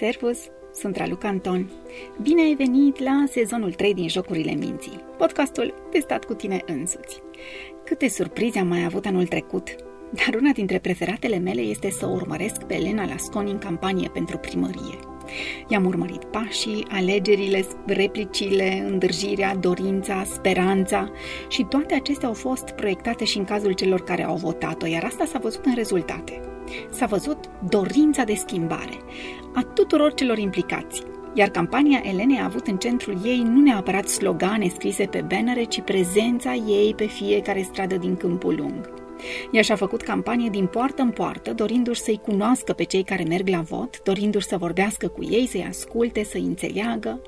Servus, sunt Raluca Anton. Bine ai venit la sezonul 3 din Jocurile Minții, podcastul testat cu tine însuți. Câte surprize am mai avut anul trecut, dar una dintre preferatele mele este să o urmăresc pe Elena Lasconi în campanie pentru primărie. I-am urmărit pașii, alegerile, replicile, îndârjirea, dorința, speranța și toate acestea au fost proiectate și în cazul celor care au votat-o, iar asta s-a văzut în rezultate. S-a văzut dorința de schimbare a tuturor celor implicați, iar campania Elenei a avut în centrul ei nu neapărat slogane scrise pe bannere, ci prezența ei pe fiecare stradă din Câmpul Lung. Ea și-a făcut campanie din poartă în poartă, dorindu-și să-i cunoască pe cei care merg la vot, dorindu-și să vorbească cu ei, să-i asculte, să-i înțeleagă.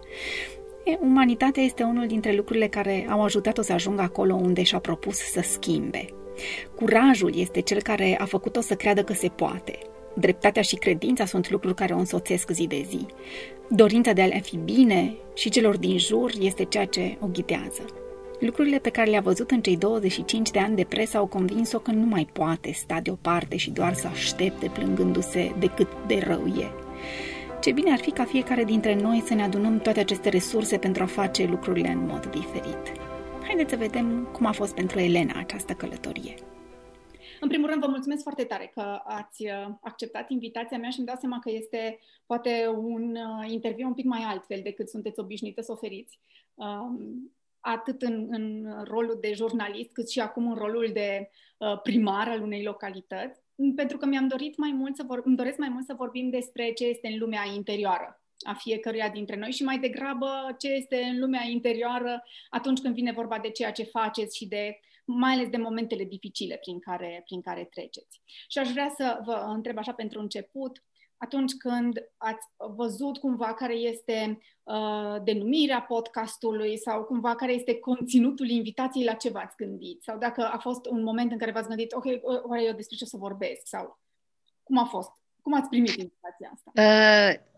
E, umanitatea este unul dintre lucrurile care au ajutat-o să ajungă acolo unde și-a propus să schimbe. Curajul este cel care a făcut-o să creadă că se poate. Dreptatea și credința sunt lucruri care o însoțesc zi de zi. Dorința de a le fi bine și celor din jur este ceea ce o ghidează. Lucrurile pe care le-a văzut în cei 25 de ani de presă au convins-o că nu mai poate sta deoparte și doar să aștepte plângându-se de cât de rău e. Ce bine ar fi ca fiecare dintre noi să ne adunăm toate aceste resurse pentru a face lucrurile în mod diferit. Haideți să vedem cum a fost pentru Elena această călătorie. În primul rând, vă mulțumesc foarte tare că ați uh, acceptat invitația mea și îmi dau seama că este poate un uh, interviu un pic mai altfel decât sunteți obișnuită să oferiți. Um, atât în, în rolul de jurnalist, cât și acum în rolul de uh, primar al unei localități, pentru că mi-am dorit mai mult să vor, îmi doresc mai mult să vorbim despre ce este în lumea interioară a fiecăruia dintre noi și mai degrabă ce este în lumea interioară atunci când vine vorba de ceea ce faceți și de mai ales de momentele dificile prin care, prin care treceți. Și aș vrea să vă întreb așa pentru început, atunci când ați văzut cumva care este uh, denumirea podcastului sau cumva care este conținutul invitației la ce v-ați gândit sau dacă a fost un moment în care v-ați gândit, ok, oare eu despre ce o să vorbesc sau cum a fost? Cum ați primit invitația asta? Uh, uh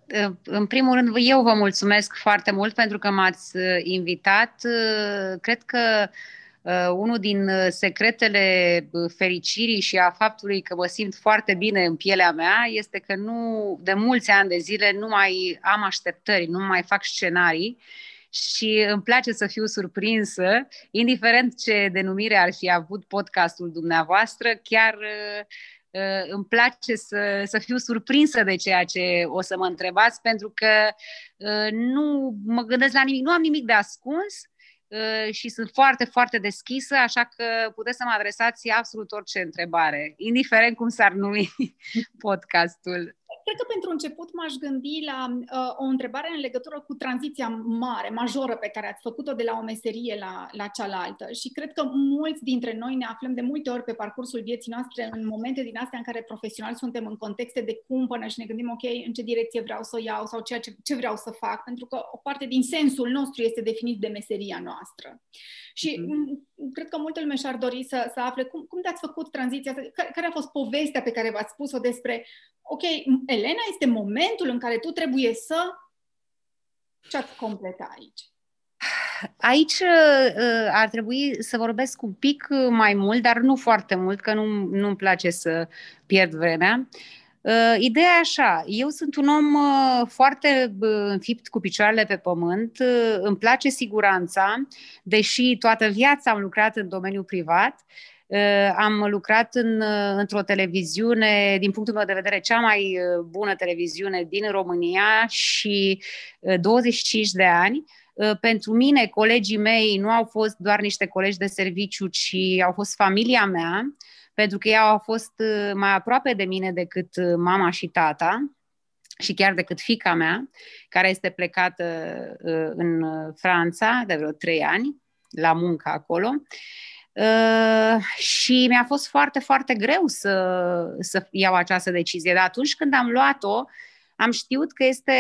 în primul rând, eu vă mulțumesc foarte mult pentru că m-ați uh, invitat. Uh, cred că uh, Uh, unul din uh, secretele uh, fericirii și a faptului că mă simt foarte bine în pielea mea este că nu, de mulți ani de zile nu mai am așteptări, nu mai fac scenarii și îmi place să fiu surprinsă, indiferent ce denumire ar fi avut podcastul dumneavoastră, chiar uh, îmi place să, să fiu surprinsă de ceea ce o să mă întrebați, pentru că uh, nu mă gândesc la nimic, nu am nimic de ascuns, Uh, și sunt foarte, foarte deschisă, așa că puteți să mă adresați absolut orice întrebare, indiferent cum s-ar numi podcastul. Cred că pentru început m-aș gândi la uh, o întrebare în legătură cu tranziția mare, majoră pe care ați făcut-o de la o meserie la, la cealaltă. Și cred că mulți dintre noi ne aflăm de multe ori pe parcursul vieții noastre în momente din astea în care profesional suntem în contexte de cumpănă și ne gândim, ok, în ce direcție vreau să o iau sau ceea ce, ce vreau să fac, pentru că o parte din sensul nostru este definit de meseria noastră. Și mm. cred că multă lume și-ar dori să, să afle cum, cum de-ați făcut tranziția asta, care, care a fost povestea pe care v-ați spus-o despre, ok, Elena, este momentul în care tu trebuie să... Ce ați completa aici? Aici uh, ar trebui să vorbesc un pic mai mult, dar nu foarte mult, că nu, nu-mi place să pierd vremea. Uh, ideea e așa, eu sunt un om uh, foarte înfipt cu picioarele pe pământ, îmi place siguranța, deși toată viața am lucrat în domeniul privat, Uh, am lucrat în, uh, într-o televiziune, din punctul meu de vedere, cea mai uh, bună televiziune din România și 25 de ani. Pentru mine, colegii mei nu au fost doar niște colegi de serviciu, ci au fost familia mea, pentru că ei au fost mai aproape de mine decât mama și tata și chiar decât fica mea, care este plecată în Franța de vreo trei ani, la muncă acolo. Uh, și mi-a fost foarte, foarte greu să, să iau această decizie. Dar atunci când am luat-o, am știut că este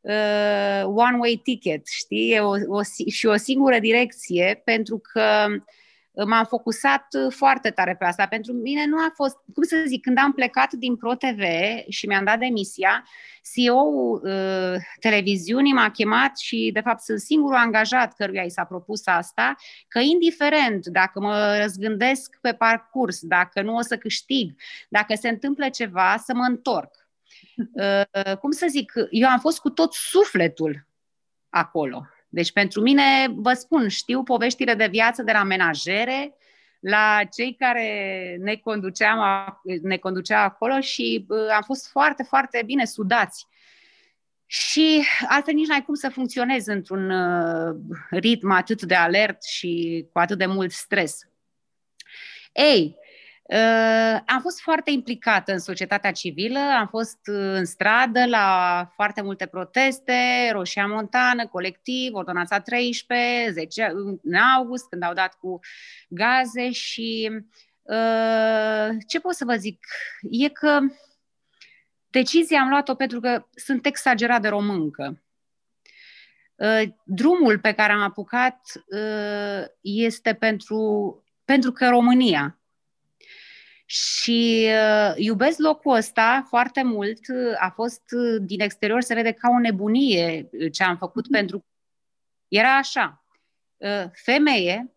uh, one-way ticket, știi, o, o, și o singură direcție, pentru că m-am focusat foarte tare pe asta. Pentru mine nu a fost, cum să zic, când am plecat din ProTV și mi-am dat demisia, CEO-ul uh, televiziunii m-a chemat și, de fapt, sunt singurul angajat căruia i s-a propus asta, că indiferent dacă mă răzgândesc pe parcurs, dacă nu o să câștig, dacă se întâmplă ceva, să mă întorc. uh, cum să zic, eu am fost cu tot sufletul acolo. Deci pentru mine, vă spun, știu poveștile de viață de la menajere, la cei care ne conduceam, ne conduceau acolo și uh, am fost foarte, foarte bine sudați. Și altfel nici n-ai cum să funcționezi într-un uh, ritm atât de alert și cu atât de mult stres. Ei, Uh, am fost foarte implicată în societatea civilă, am fost uh, în stradă la foarte multe proteste, Roșia Montană, colectiv, Ordonanța 13, 10 în august, când au dat cu gaze și uh, ce pot să vă zic? E că decizia am luat-o pentru că sunt exagerat de româncă. Drumul pe care am apucat este pentru, pentru că România, și uh, iubesc locul ăsta foarte mult. A fost uh, din exterior se vede ca o nebunie uh, ce am făcut mm-hmm. pentru era așa. Uh, femeie,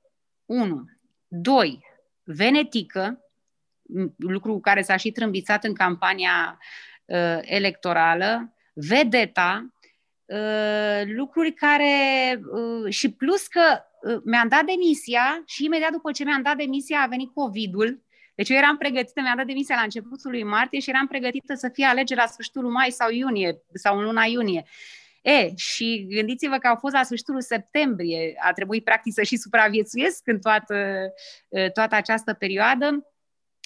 unu. Doi, venetică, lucru care s-a și trâmbițat în campania uh, electorală, vedeta, uh, lucruri care uh, și plus că uh, mi-am dat demisia și imediat după ce mi-am dat demisia a venit COVID-ul deci eu eram pregătită, mi-am dat demisia la începutul lui martie și eram pregătită să fie alegeri la sfârșitul lui mai sau iunie sau în luna iunie. E, și gândiți-vă că au fost la sfârșitul septembrie, a trebuit practic să și supraviețuiesc în toată, toată această perioadă,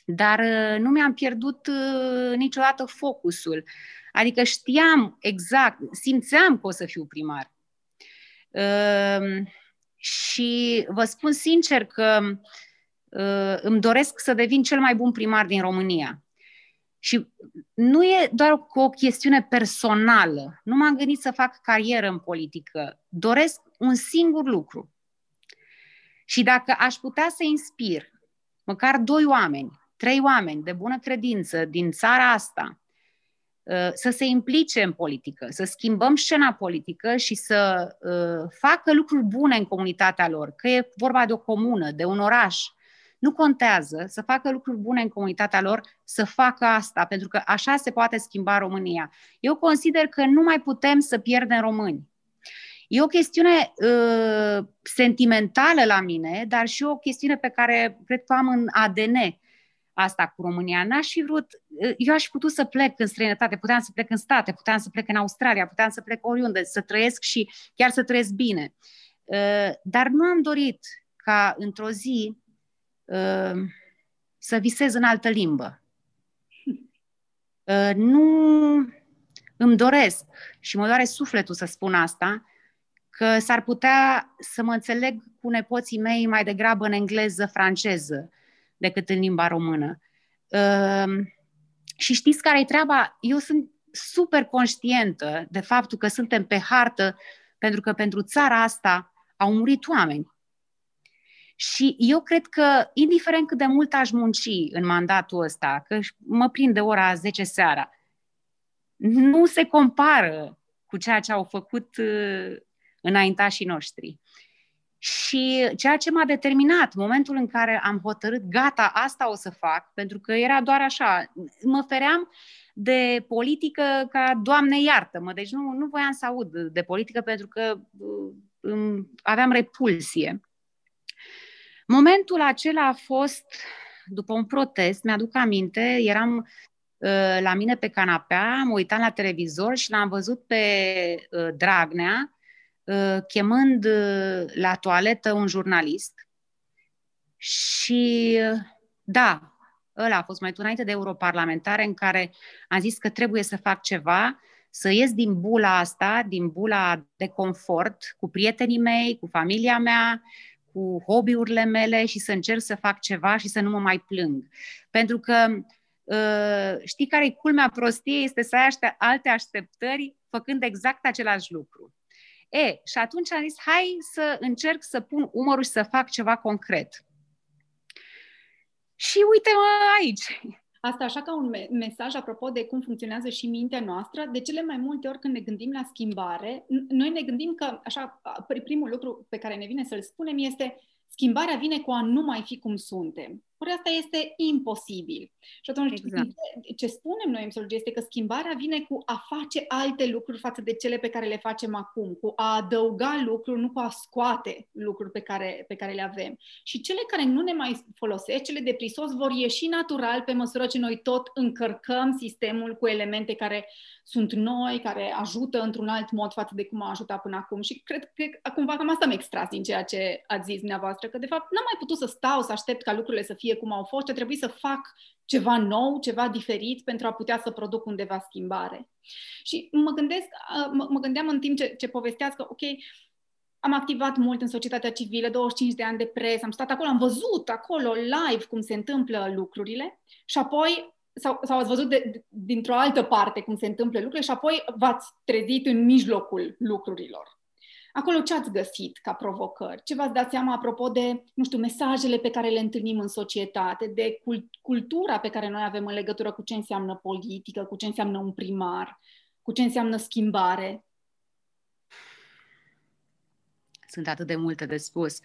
dar nu mi-am pierdut niciodată focusul. Adică știam exact, simțeam că o să fiu primar. Și vă spun sincer că Uh, îmi doresc să devin cel mai bun primar din România. Și nu e doar cu o chestiune personală. Nu m-am gândit să fac carieră în politică. Doresc un singur lucru. Și dacă aș putea să inspir măcar doi oameni, trei oameni de bună credință din țara asta, uh, să se implice în politică, să schimbăm scena politică și să uh, facă lucruri bune în comunitatea lor, că e vorba de o comună, de un oraș, nu contează să facă lucruri bune în comunitatea lor, să facă asta, pentru că așa se poate schimba România. Eu consider că nu mai putem să pierdem români. E o chestiune uh, sentimentală la mine, dar și o chestiune pe care cred că am în ADN asta cu România. N-aș fi vrut, uh, eu aș fi putut să plec în străinătate, puteam să plec în state, puteam să plec în Australia, puteam să plec oriunde, să trăiesc și chiar să trăiesc bine. Uh, dar nu am dorit ca într-o zi Ehm, să visez în altă limbă. Ehm, nu îmi doresc și mă doare sufletul să spun asta, că s-ar putea să mă înțeleg cu nepoții mei mai degrabă în engleză, franceză, decât în limba română. Ehm, și știți care e treaba? Eu sunt super conștientă de faptul că suntem pe hartă, pentru că pentru țara asta au murit oameni. Și eu cred că, indiferent cât de mult aș munci în mandatul ăsta, că mă prind de ora 10 seara, nu se compară cu ceea ce au făcut uh, înaintașii noștri. Și ceea ce m-a determinat, momentul în care am hotărât, gata, asta o să fac, pentru că era doar așa, mă feream de politică ca, Doamne iartă-mă, deci nu, nu voiam să aud de politică pentru că uh, aveam repulsie. Momentul acela a fost după un protest, mi-aduc aminte, eram uh, la mine pe canapea, mă uitam la televizor și l-am văzut pe uh, Dragnea uh, chemând uh, la toaletă un jurnalist. Și uh, da, ăla a fost mai înainte de europarlamentare în care am zis că trebuie să fac ceva, să ies din bula asta, din bula de confort, cu prietenii mei, cu familia mea, cu hobby-urile mele și să încerc să fac ceva și să nu mă mai plâng. Pentru că uh, știi care e culmea prostiei? Este să ai alte așteptări făcând exact același lucru. E, și atunci am zis, hai să încerc să pun umărul și să fac ceva concret. Și uite-mă aici. Asta așa ca un mesaj apropo de cum funcționează și mintea noastră. De cele mai multe ori când ne gândim la schimbare, noi ne gândim că, așa, primul lucru pe care ne vine să-l spunem este schimbarea vine cu a nu mai fi cum suntem. Ori asta este imposibil. Și atunci, exact. ce spunem noi în psihologie este că schimbarea vine cu a face alte lucruri față de cele pe care le facem acum, cu a adăuga lucruri, nu cu a scoate lucruri pe care, pe care le avem. Și cele care nu ne mai folosesc, cele de prisos, vor ieși natural pe măsură ce noi tot încărcăm sistemul cu elemente care sunt noi, care ajută într-un alt mod față de cum a ajutat până acum. Și cred că cumva cam asta mi-a extras din ceea ce ați zis dumneavoastră, că de fapt n-am mai putut să stau, să aștept ca lucrurile să fie cum au fost, ci trebuie să fac ceva nou, ceva diferit pentru a putea să produc undeva schimbare. Și mă gândesc, mă, mă gândeam în timp ce, ce povesteați că, ok, am activat mult în societatea civilă, 25 de ani de presă, am stat acolo, am văzut acolo live cum se întâmplă lucrurile și apoi sau, sau ați văzut de, dintr-o altă parte cum se întâmplă lucrurile și apoi v-ați trezit în mijlocul lucrurilor. Acolo ce ați găsit ca provocări? Ce v-ați dat seama apropo de, nu știu, mesajele pe care le întâlnim în societate, de cultura pe care noi avem în legătură cu ce înseamnă politică, cu ce înseamnă un primar, cu ce înseamnă schimbare? Sunt atât de multe de spus.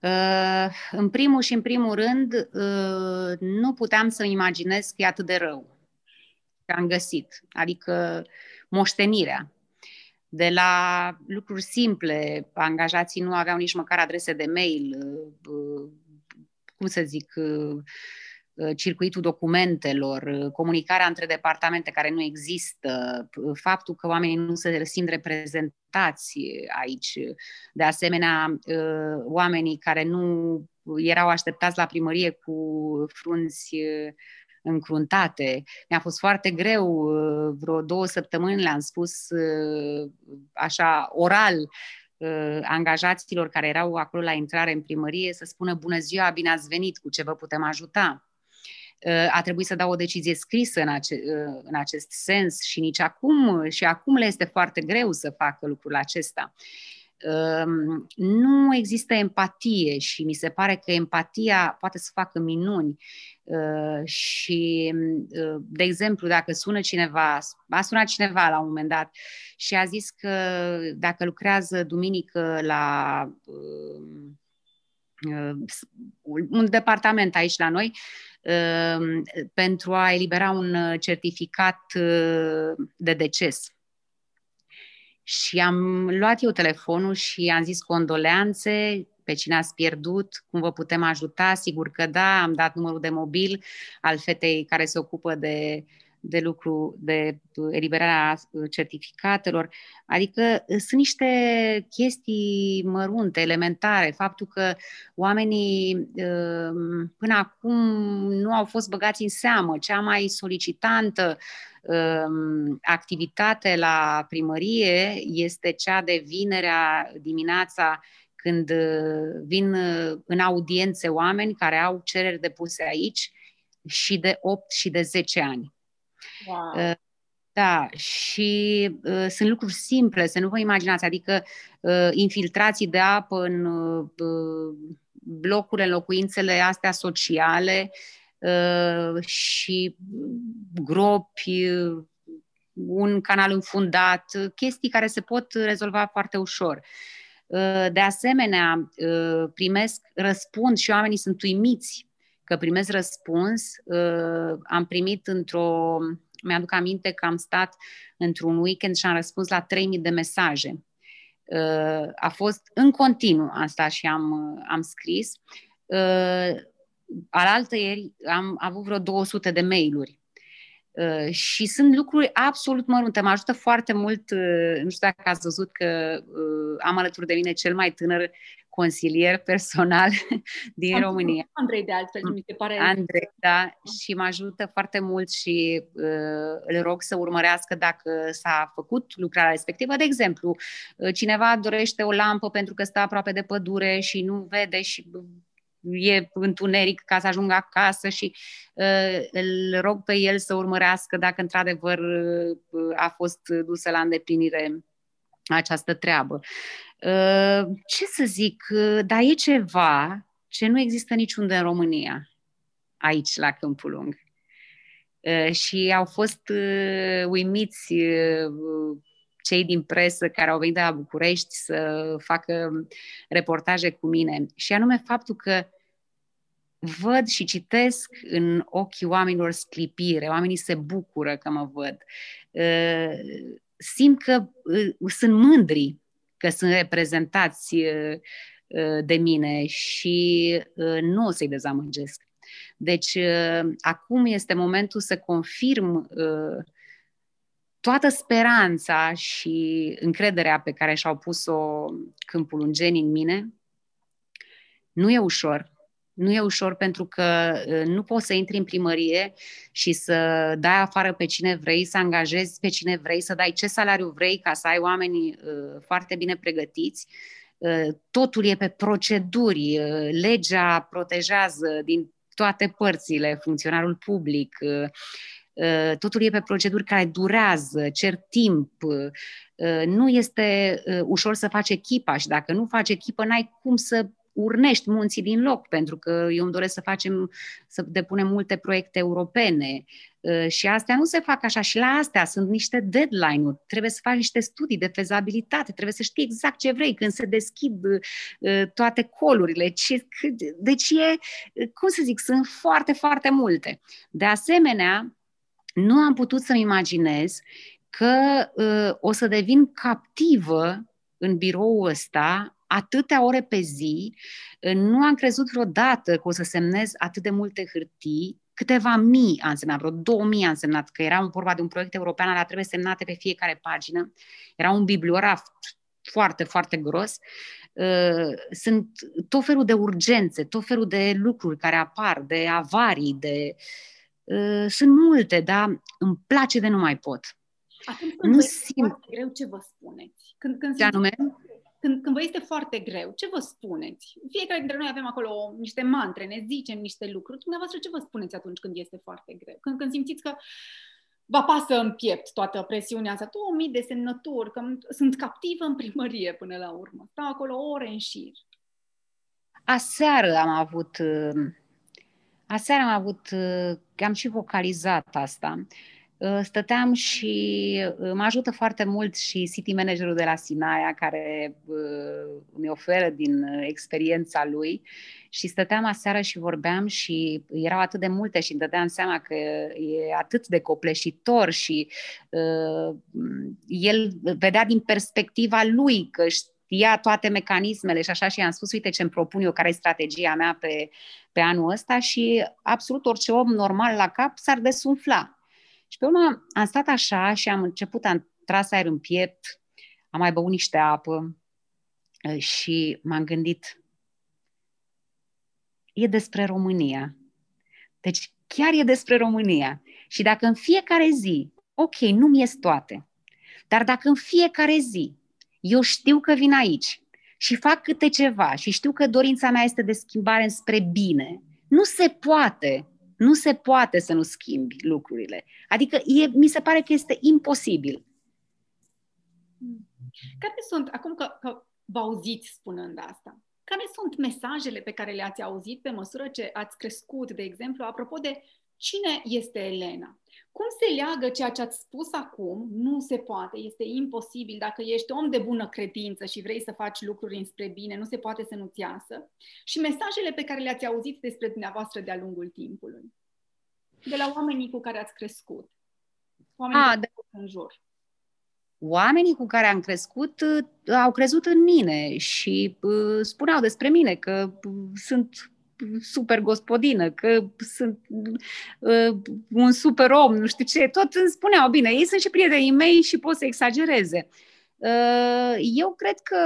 Uh, în primul și în primul rând, uh, nu puteam să imaginez că e atât de rău. Am găsit, adică moștenirea de la lucruri simple, angajații nu aveau nici măcar adrese de mail, uh, uh, cum să zic, uh, circuitul documentelor, comunicarea între departamente care nu există, faptul că oamenii nu se simt reprezentați aici, de asemenea, oamenii care nu erau așteptați la primărie cu frunți încruntate. Mi-a fost foarte greu, uh, vreo două săptămâni le-am spus uh, așa oral uh, angajaților care erau acolo la intrare în primărie să spună bună ziua, bine ați venit, cu ce vă putem ajuta. A trebuit să dau o decizie scrisă în, ace- în acest sens și nici acum, și acum le este foarte greu să facă lucrul acesta. Nu există empatie și mi se pare că empatia poate să facă minuni Uh, și, uh, de exemplu, dacă sună cineva, a sunat cineva la un moment dat și a zis că dacă lucrează duminică la uh, un departament aici la noi, pentru a elibera un certificat de deces. Și am luat eu telefonul și am zis condoleanțe pe cine ați pierdut, cum vă putem ajuta, sigur că da, am dat numărul de mobil al fetei care se ocupă de, de lucru, de eliberarea certificatelor. Adică uh, sunt niște chestii mărunte, elementare. Faptul că oamenii uh, până acum nu au fost băgați în seamă. Cea mai solicitantă um, activitate la primărie este cea de vinerea dimineața când uh, vin uh, în audiențe oameni care au cereri depuse aici și de 8 și de 10 ani. Wow. Uh, da, și uh, sunt lucruri simple, să nu vă imaginați, adică uh, infiltrații de apă în uh, blocurile, în locuințele astea sociale uh, și gropi, un canal înfundat, chestii care se pot rezolva foarte ușor. Uh, de asemenea, primesc răspuns și oamenii sunt uimiți că primesc răspuns. Am primit într-o, mi-aduc aminte că am stat într-un weekend și am răspuns la 3000 de mesaje. A fost în continuu, am stat și am, am scris. Alaltă ieri am avut vreo 200 de mail-uri Uh, și sunt lucruri absolut mărunte. Mă ajută foarte mult, uh, nu știu dacă ați văzut că uh, am alături de mine cel mai tânăr consilier personal din am România. Andrei, de altfel, mi se pare. Andrei, da, și mă ajută foarte mult și uh, îl rog să urmărească dacă s-a făcut lucrarea respectivă. De exemplu, cineva dorește o lampă pentru că stă aproape de pădure și nu vede și e întuneric ca să ajungă acasă și uh, îl rog pe el să urmărească dacă într-adevăr uh, a fost dusă la îndeplinire această treabă. Uh, ce să zic, uh, dar e ceva ce nu există niciunde în România, aici, la Câmpul Lung. Uh, și au fost uh, uimiți uh, cei din presă care au venit de la București să facă reportaje cu mine. Și anume faptul că văd și citesc în ochii oamenilor sclipire, oamenii se bucură că mă văd. Uh, simt că uh, sunt mândri că sunt reprezentați uh, de mine și nu o să-i dezamăgesc. Deci, acum este momentul să confirm toată speranța și încrederea pe care și-au pus-o câmpul ungeni în mine. Nu e ușor, nu e ușor pentru că ă, nu poți să intri în primărie și să dai afară pe cine vrei, să angajezi pe cine vrei, să dai ce salariu vrei ca să ai oamenii ă, foarte bine pregătiți. Ă, totul e pe proceduri, legea protejează din toate părțile funcționarul public, totul e pe proceduri care durează, cer timp, nu este ușor să faci echipa și dacă nu faci echipă, n-ai cum să urnești munții din loc, pentru că eu îmi doresc să facem, să depunem multe proiecte europene. Uh, și astea nu se fac așa. Și la astea sunt niște deadline-uri, trebuie să faci niște studii de fezabilitate, trebuie să știi exact ce vrei, când se deschid uh, toate colurile, ce, deci e, cum să zic, sunt foarte, foarte multe. De asemenea, nu am putut să-mi imaginez că uh, o să devin captivă în biroul ăsta atâtea ore pe zi, nu am crezut vreodată că o să semnez atât de multe hârtii, câteva mii a însemnat, vreo două mii a însemnat, că era vorba de un proiect european, alea trebuie semnate pe fiecare pagină. Era un bibliograf foarte, foarte gros. Uh, sunt tot felul de urgențe, tot felul de lucruri care apar, de avarii, de... Uh, sunt multe, dar îmi place de nu mai pot. Atunci când nu simt greu ce vă spuneți. Când, când ce anume? Când, când vă este foarte greu, ce vă spuneți? Fiecare dintre noi avem acolo niște mantre, ne zicem niște lucruri. Dumneavoastră ce vă spuneți atunci când este foarte greu? Când, când simțiți că vă pasă în piept toată presiunea asta, 2000 de semnături, că sunt captivă în primărie până la urmă. Stau acolo ore în șir. Aseară am avut, aseară am avut, am și vocalizat asta. Uh, stăteam și uh, mă ajută foarte mult și city managerul de la Sinaia, care uh, mi oferă din experiența lui și stăteam aseară și vorbeam și erau atât de multe și îmi dădeam seama că e atât de copleșitor și uh, el vedea din perspectiva lui că știa toate mecanismele și așa și i-am spus, uite ce îmi propun eu, care e strategia mea pe, pe anul ăsta și absolut orice om normal la cap s-ar desumfla. Și pe urmă am stat așa și am început, am tras aer în piept, am mai băut niște apă uh, și m-am gândit, e despre România. Deci chiar e despre România. Și dacă în fiecare zi, ok, nu-mi ies toate, dar dacă în fiecare zi eu știu că vin aici și fac câte ceva și știu că dorința mea este de schimbare spre bine, nu se poate nu se poate să nu schimbi lucrurile. Adică e, mi se pare că este imposibil. Care sunt, acum că, că vă auziți spunând asta, care sunt mesajele pe care le-ați auzit pe măsură ce ați crescut, de exemplu, apropo de cine este Elena? Cum se leagă ceea ce ați spus acum? Nu se poate, este imposibil. Dacă ești om de bună credință și vrei să faci lucruri înspre bine, nu se poate să nu-ți iasă. Și mesajele pe care le-ați auzit despre dumneavoastră de-a lungul timpului. De la oamenii cu care ați crescut. Oamenii A, de... în jur. Oamenii cu care am crescut uh, au crezut în mine și uh, spuneau despre mine că uh, sunt super gospodină, că sunt uh, un super om, nu știu ce, tot îmi spuneau, bine, ei sunt și prietenii mei și pot să exagereze. Uh, eu cred că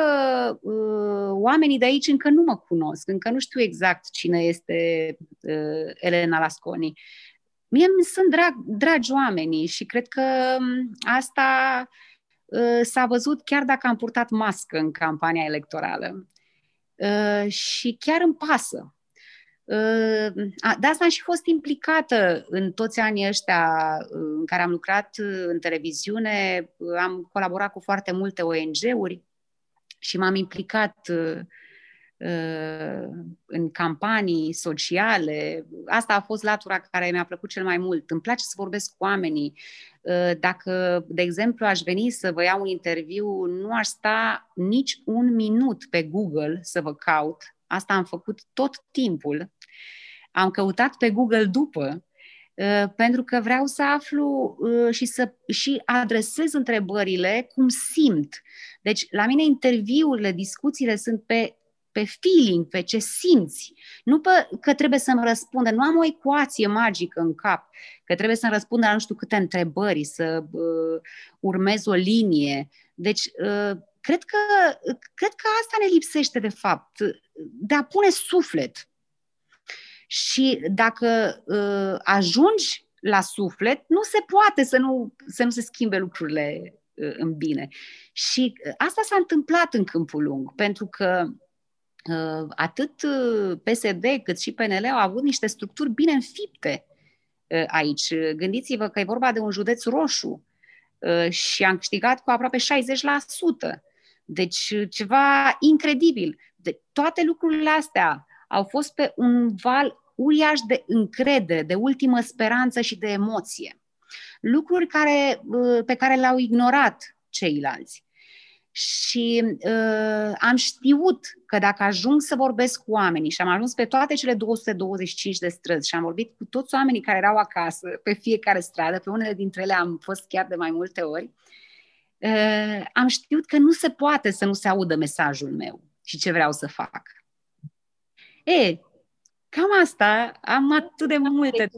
uh, oamenii de aici încă nu mă cunosc, încă nu știu exact cine este uh, Elena Lasconi. Mie îmi sunt drag, dragi oamenii și cred că um, asta uh, s-a văzut chiar dacă am purtat mască în campania electorală. Uh, și chiar îmi pasă de asta am și fost implicată în toți anii ăștia în care am lucrat în televiziune. Am colaborat cu foarte multe ONG-uri și m-am implicat în campanii sociale. Asta a fost latura care mi-a plăcut cel mai mult. Îmi place să vorbesc cu oamenii. Dacă, de exemplu, aș veni să vă iau un interviu, nu aș sta nici un minut pe Google să vă caut. Asta am făcut tot timpul am căutat pe Google după, uh, pentru că vreau să aflu uh, și să și adresez întrebările cum simt. Deci, la mine interviurile, discuțiile sunt pe pe feeling, pe ce simți. Nu pe, că trebuie să-mi răspundă. Nu am o ecuație magică în cap, că trebuie să-mi răspundă la nu știu câte întrebări, să uh, urmez o linie. Deci, uh, cred, că, cred că asta ne lipsește, de fapt, de a pune suflet. Și dacă uh, ajungi la suflet, nu se poate să nu, să nu se schimbe lucrurile uh, în bine. Și uh, asta s-a întâmplat în câmpul lung, pentru că Uh, atât uh, PSD cât și PNL au avut niște structuri bine înfipte uh, aici. Gândiți-vă că e vorba de un județ roșu și am câștigat cu aproape 60%. Deci ceva incredibil. De, toate lucrurile astea au fost pe un val uriaș de încredere, de ultimă speranță și de emoție. Lucruri care, pe care le-au ignorat ceilalți și uh, am știut că dacă ajung să vorbesc cu oamenii și am ajuns pe toate cele 225 de străzi și am vorbit cu toți oamenii care erau acasă, pe fiecare stradă, pe unele dintre ele am fost chiar de mai multe ori, uh, am știut că nu se poate să nu se audă mesajul meu și ce vreau să fac. E, cam asta, am atât de multe.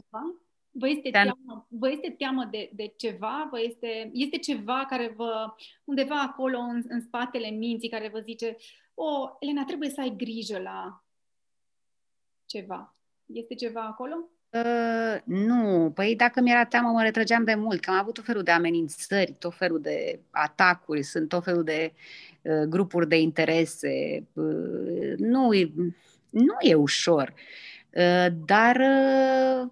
Vă este Dar... teamă, vă este teamă de, de ceva? Vă este, este ceva care vă, undeva acolo în, în spatele minții, care vă zice, o, oh, Elena, trebuie să ai grijă la ceva. Este ceva acolo? Uh, nu, păi dacă mi-era teamă mă retrăgeam de mult, că am avut tot felul de amenințări, tot felul de atacuri, sunt tot felul de uh, grupuri de interese. Uh, nu, nu e ușor, uh, dar uh,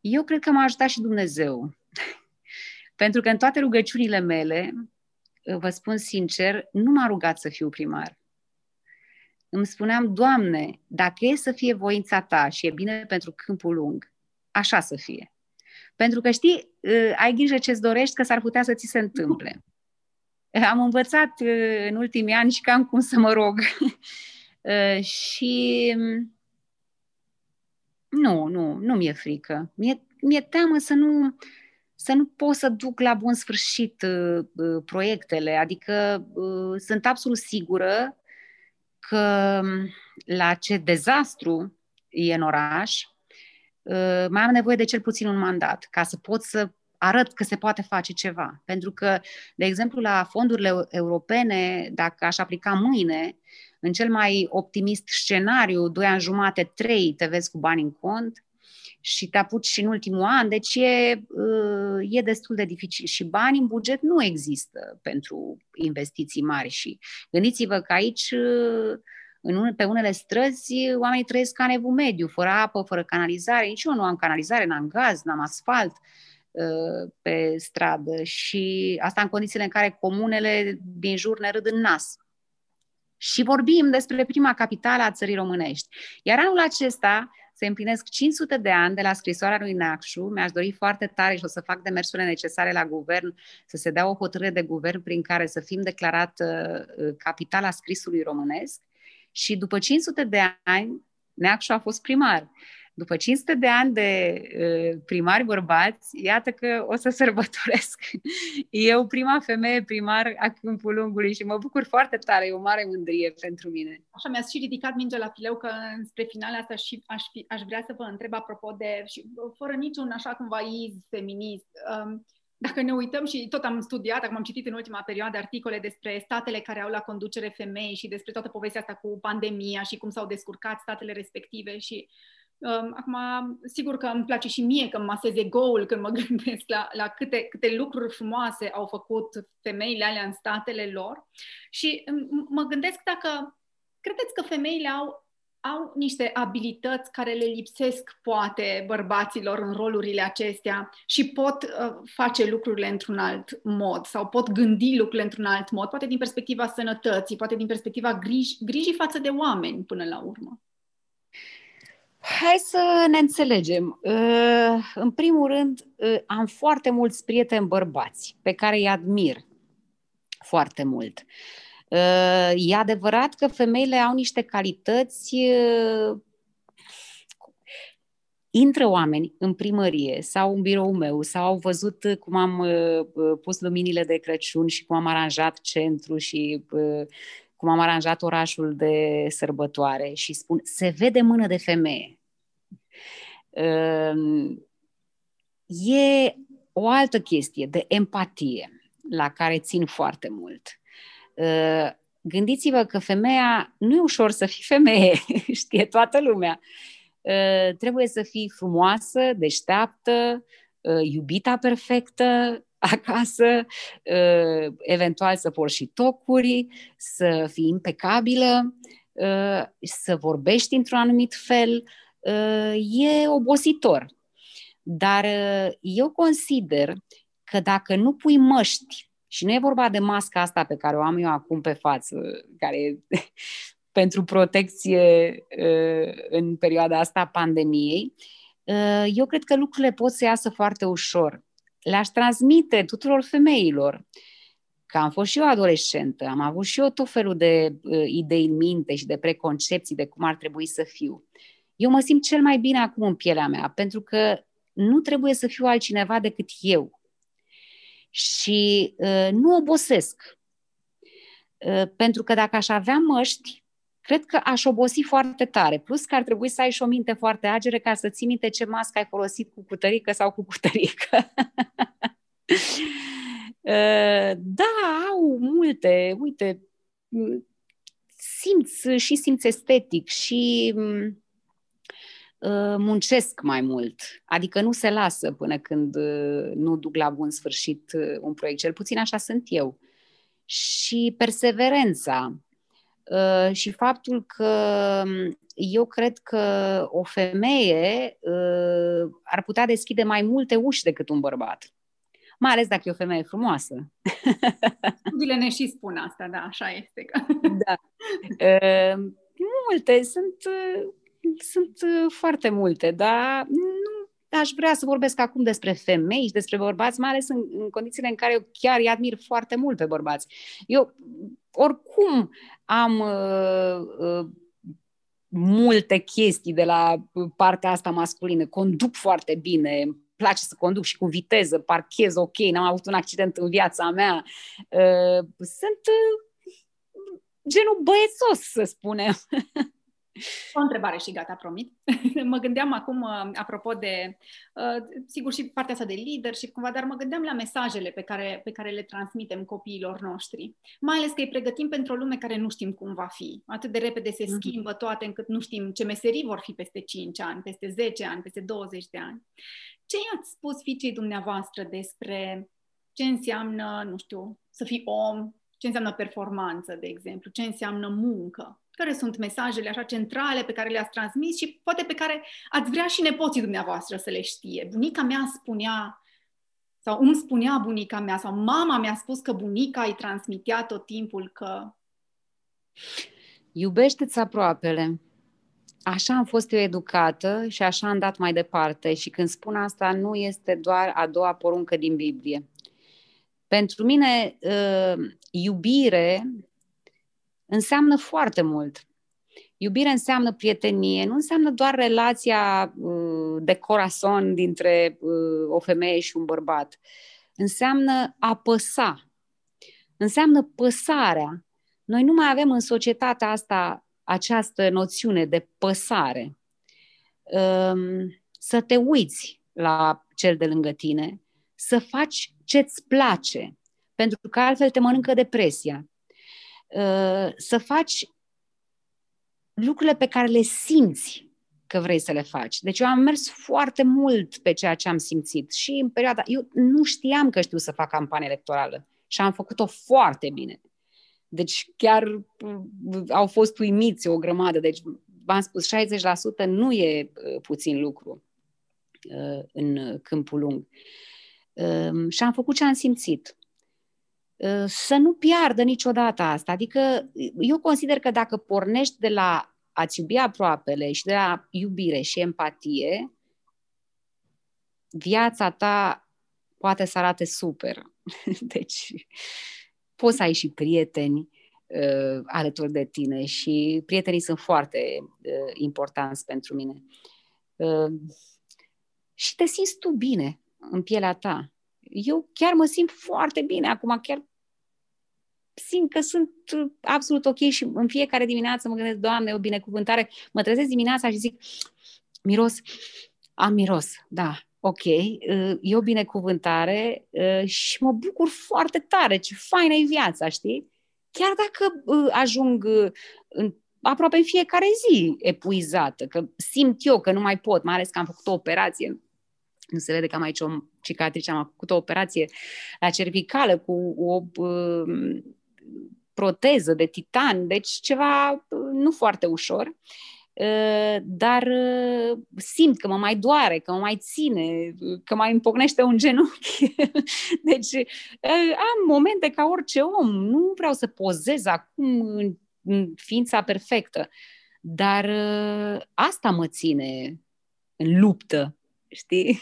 eu cred că m-a ajutat și Dumnezeu. Pentru că în toate rugăciunile mele, vă spun sincer, nu m-a rugat să fiu primar. Îmi spuneam, Doamne, dacă e să fie voința ta și e bine pentru câmpul lung, așa să fie. Pentru că știi, ă, ai grijă ce-ți dorești, că s-ar putea să ți se întâmple. Am învățat ă, în ultimii ani și cam cum să mă rog. Ă, și nu, nu, nu mi-e frică. Mi-e, mi-e teamă să nu, să nu pot să duc la bun sfârșit uh, uh, proiectele. Adică uh, sunt absolut sigură că um, la ce dezastru e în oraș, uh, mai am nevoie de cel puțin un mandat ca să pot să arăt că se poate face ceva. Pentru că, de exemplu, la fondurile europene, dacă aș aplica mâine, în cel mai optimist scenariu, doi ani jumate, trei, te vezi cu bani în cont și te apuci și în ultimul an, deci e, uh, e destul de dificil. Și bani în buget nu există pentru investiții mari și gândiți-vă că aici uh, în, pe unele străzi oamenii trăiesc ca în mediu, fără apă, fără canalizare. Nici eu nu am canalizare, n-am gaz, n-am asfalt uh, pe stradă și asta în condițiile în care comunele din jur ne râd în nas și vorbim despre prima capitală a țării românești. Iar anul acesta se împlinesc 500 de ani de la scrisoarea lui Nacșu. Mi-aș dori foarte tare și o să fac demersurile necesare la guvern să se dea o hotărâre de guvern prin care să fim declarat uh, capitala scrisului românesc. Și după 500 de ani, Neacșu a fost primar. După 500 de ani de uh, primari bărbați, iată că o să sărbătoresc. Eu prima femeie primar a Câmpul Lungului și mă bucur foarte tare, e o mare mândrie pentru mine. Așa, mi-ați și ridicat mingea la fileu că spre finale asta și aș, fi, aș vrea să vă întreb apropo de, și fără niciun așa cumva iz feminist, um, dacă ne uităm și tot am studiat, acum am citit în ultima perioadă articole despre statele care au la conducere femei și despre toată povestea asta cu pandemia și cum s-au descurcat statele respective și Um, acum, sigur că îmi place și mie că masez ego-ul când mă gândesc la, la câte, câte lucruri frumoase au făcut femeile alea în statele lor și um, mă gândesc dacă credeți că femeile au au niște abilități care le lipsesc, poate, bărbaților în rolurile acestea și pot uh, face lucrurile într-un alt mod sau pot gândi lucrurile într-un alt mod, poate din perspectiva sănătății, poate din perspectiva griji, grijii față de oameni până la urmă. Hai să ne înțelegem. Uh, în primul rând, uh, am foarte mulți prieteni bărbați pe care îi admir foarte mult. Uh, e adevărat că femeile au niște calități intră oameni în primărie sau în birou meu sau au văzut cum am uh, uh, pus luminile de Crăciun și cum am aranjat centru și uh, cum am aranjat orașul de sărbătoare și spun, se vede mână de femeie. Uh, e o altă chestie de empatie la care țin foarte mult. Uh, gândiți-vă că femeia nu e ușor să fii femeie, știe toată lumea. Uh, trebuie să fii frumoasă, deșteaptă, uh, iubita perfectă acasă, eventual să porți și tocuri, să fii impecabilă, să vorbești într-un anumit fel. E obositor. Dar eu consider că dacă nu pui măști, și nu e vorba de masca asta pe care o am eu acum pe față, care e pentru protecție uh, în perioada asta a pandemiei, uh, eu cred că lucrurile pot să iasă foarte ușor. Le-aș transmite tuturor femeilor că am fost și eu adolescentă, am avut și eu tot felul de uh, idei în minte și de preconcepții de cum ar trebui să fiu. Eu mă simt cel mai bine acum în pielea mea, pentru că nu trebuie să fiu altcineva decât eu și uh, nu obosesc. Uh, pentru că dacă aș avea măști, cred că aș obosi foarte tare. Plus că ar trebui să ai și o minte foarte agere ca să ții minte ce mască ai folosit cu cutărică sau cu cutărică. uh, da, au multe. Uite, simți și simți estetic și Uh, muncesc mai mult, adică nu se lasă până când uh, nu duc la bun sfârșit uh, un proiect, cel puțin așa sunt eu. Și perseverența și faptul că um, eu cred că o femeie ar putea deschide mai multe uși decât un bărbat. Mai ales dacă e o femeie frumoasă. Studiile ne și spun asta, da, așa este. da. Multe sunt sunt uh, foarte multe, dar nu aș vrea să vorbesc acum despre femei și despre bărbați, mai ales în, în condițiile în care eu chiar îi admir foarte mult pe bărbați. Eu oricum am uh, uh, multe chestii de la partea asta masculină, conduc foarte bine, îmi place să conduc și cu viteză, parchez ok, n-am avut un accident în viața mea. Uh, sunt uh, genul băiețos, să spunem. O întrebare și gata, promit. mă gândeam acum, uh, apropo de, uh, sigur, și partea asta de leadership, cumva, dar mă gândeam la mesajele pe care, pe care le transmitem copiilor noștri. Mai ales că îi pregătim pentru o lume care nu știm cum va fi. Atât de repede se mhm. schimbă toate încât nu știm ce meserii vor fi peste 5 ani, peste 10 ani, peste 20 de ani. Ce i-ați spus fiicei dumneavoastră despre ce înseamnă, nu știu, să fii om, ce înseamnă performanță, de exemplu, ce înseamnă muncă? Care sunt mesajele așa centrale pe care le-ați transmis și poate pe care ați vrea și nepoții dumneavoastră să le știe? Bunica mea spunea, sau îmi spunea bunica mea, sau mama mi-a spus că bunica îi transmitea tot timpul că... Iubește-ți aproapele. Așa am fost eu educată și așa am dat mai departe. Și când spun asta, nu este doar a doua poruncă din Biblie. Pentru mine, uh, iubire înseamnă foarte mult. Iubire înseamnă prietenie, nu înseamnă doar relația uh, de corazon dintre uh, o femeie și un bărbat. Înseamnă a păsa. Înseamnă păsarea. Noi nu mai avem în societatea asta această noțiune de păsare. Um, să te uiți la cel de lângă tine, să faci ce-ți place, pentru că altfel te mănâncă depresia. Uh, să faci lucrurile pe care le simți că vrei să le faci. Deci eu am mers foarte mult pe ceea ce am simțit și în perioada... Eu nu știam că știu să fac campanie electorală și am făcut-o foarte bine. Deci chiar uh, au fost uimiți o grămadă. Deci v-am spus, 60% nu e uh, puțin lucru în câmpul lung. Um, și am făcut ce am simțit. Uh, să nu piardă niciodată asta. Adică eu consider că dacă pornești de la a-ți iubi aproapele și de la iubire și empatie, viața ta poate să arate super. Deci poți să ai și prieteni uh, alături de tine și prietenii sunt foarte uh, importanți pentru mine. Uh, și te simți tu bine în pielea ta. Eu chiar mă simt foarte bine acum, chiar simt că sunt absolut ok și în fiecare dimineață mă gândesc, Doamne, o binecuvântare. Mă trezesc dimineața și zic, miros, am miros, da, ok, e o binecuvântare și mă bucur foarte tare, ce faină e viața, știi? Chiar dacă ajung în, aproape în fiecare zi epuizată, că simt eu că nu mai pot, mai ales că am făcut o operație, nu se vede că am aici o cicatrice, am făcut o operație la cervicală cu o uh, proteză de titan, deci ceva uh, nu foarte ușor. Uh, dar uh, simt că mă mai doare, că mă mai ține, că mai împocnește un genunchi. deci am momente ca orice om, nu vreau să pozez acum în, în ființa perfectă, dar asta mă ține în luptă, știi?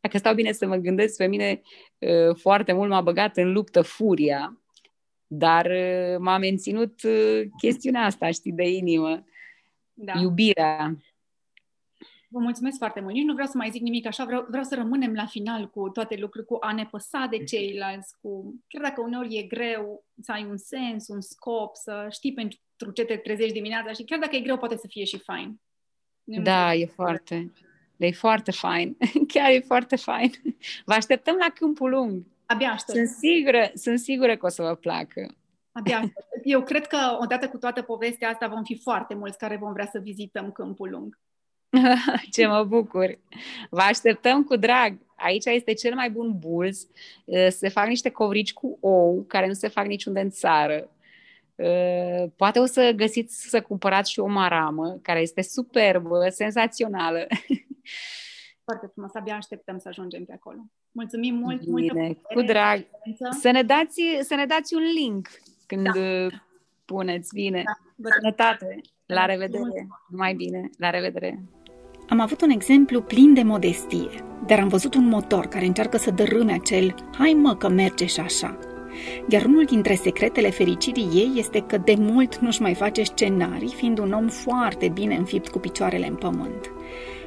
Dacă stau bine să mă gândesc, pe mine foarte mult m-a băgat în luptă furia, dar m-a menținut chestiunea asta, știi, de inimă da. iubirea. Vă mulțumesc foarte mult. Nici nu vreau să mai zic nimic așa, vreau, vreau să rămânem la final cu toate lucruri, cu a ne păsa de ceilalți, cu, chiar dacă uneori e greu să ai un sens, un scop, să știi pentru ce te trezești dimineața și chiar dacă e greu, poate să fie și fain. Nu da, e foarte, e foarte fain. Chiar e foarte fain. Vă așteptăm la câmpul lung. Abia aștept. Sunt sigură, sunt sigură că o să vă placă. Abia Eu cred că odată cu toată povestea asta vom fi foarte mulți care vom vrea să vizităm Câmpul Lung. Ce mă bucur! Vă așteptăm cu drag! Aici este cel mai bun bulz. Se fac niște covrici cu ou, care nu se fac niciunde în țară. Poate o să găsiți să cumpărați și o maramă, care este superbă, senzațională. Foarte frumos, abia așteptăm să ajungem pe acolo. Mulțumim mult! Bine, multă cu drag! Să ne, dați, să ne dați un link când da. puneți. Bine. Da. Sănătate. La revedere. Mai bine. La revedere. Am avut un exemplu plin de modestie, dar am văzut un motor care încearcă să dărâme acel hai mă că merge și așa. Iar unul dintre secretele fericirii ei este că de mult nu-și mai face scenarii, fiind un om foarte bine înfipt cu picioarele în pământ.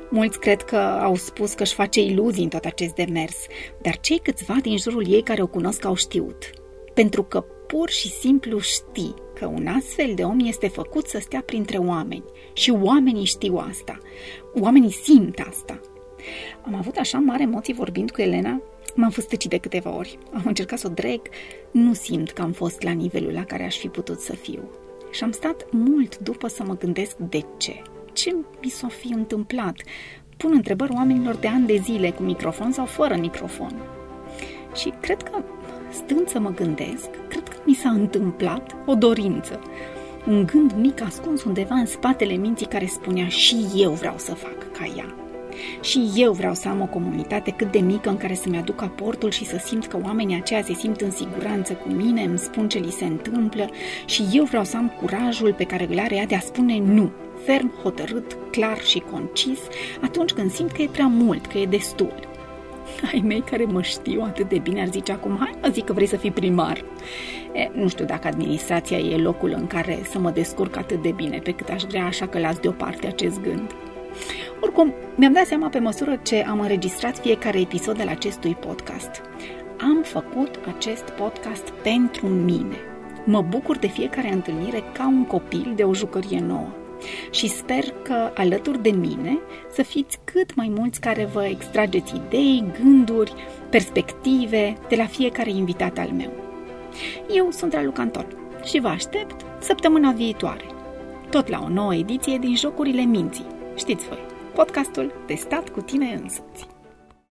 Mulți cred că au spus că își face iluzii în tot acest demers, dar cei câțiva din jurul ei care o cunosc au știut. Pentru că pur și simplu știi că un astfel de om este făcut să stea printre oameni și oamenii știu asta. Oamenii simt asta. Am avut așa mare emoții vorbind cu Elena, m-am fost de câteva ori. Am încercat să o dreg, nu simt că am fost la nivelul la care aș fi putut să fiu. Și am stat mult după să mă gândesc de ce. Ce mi s-a fi întâmplat? Pun întrebări oamenilor de ani de zile, cu microfon sau fără microfon. Și cred că stând să mă gândesc, cred că mi s-a întâmplat o dorință. Un gând mic ascuns undeva în spatele minții care spunea și eu vreau să fac ca ea. Și eu vreau să am o comunitate cât de mică în care să-mi aduc aportul și să simt că oamenii aceia se simt în siguranță cu mine, îmi spun ce li se întâmplă și eu vreau să am curajul pe care îl are ea de a spune nu, ferm, hotărât, clar și concis, atunci când simt că e prea mult, că e destul ai mei care mă știu atât de bine ar zice acum, hai mă zic că vrei să fii primar. E, nu știu dacă administrația e locul în care să mă descurc atât de bine pe cât aș vrea, așa că las deoparte acest gând. Oricum, mi-am dat seama pe măsură ce am înregistrat fiecare episod al acestui podcast. Am făcut acest podcast pentru mine. Mă bucur de fiecare întâlnire ca un copil de o jucărie nouă și sper că alături de mine să fiți cât mai mulți care vă extrageți idei, gânduri, perspective de la fiecare invitat al meu. Eu sunt Ralu Cantor și vă aștept săptămâna viitoare, tot la o nouă ediție din Jocurile Minții. Știți voi, podcastul testat cu tine însuți.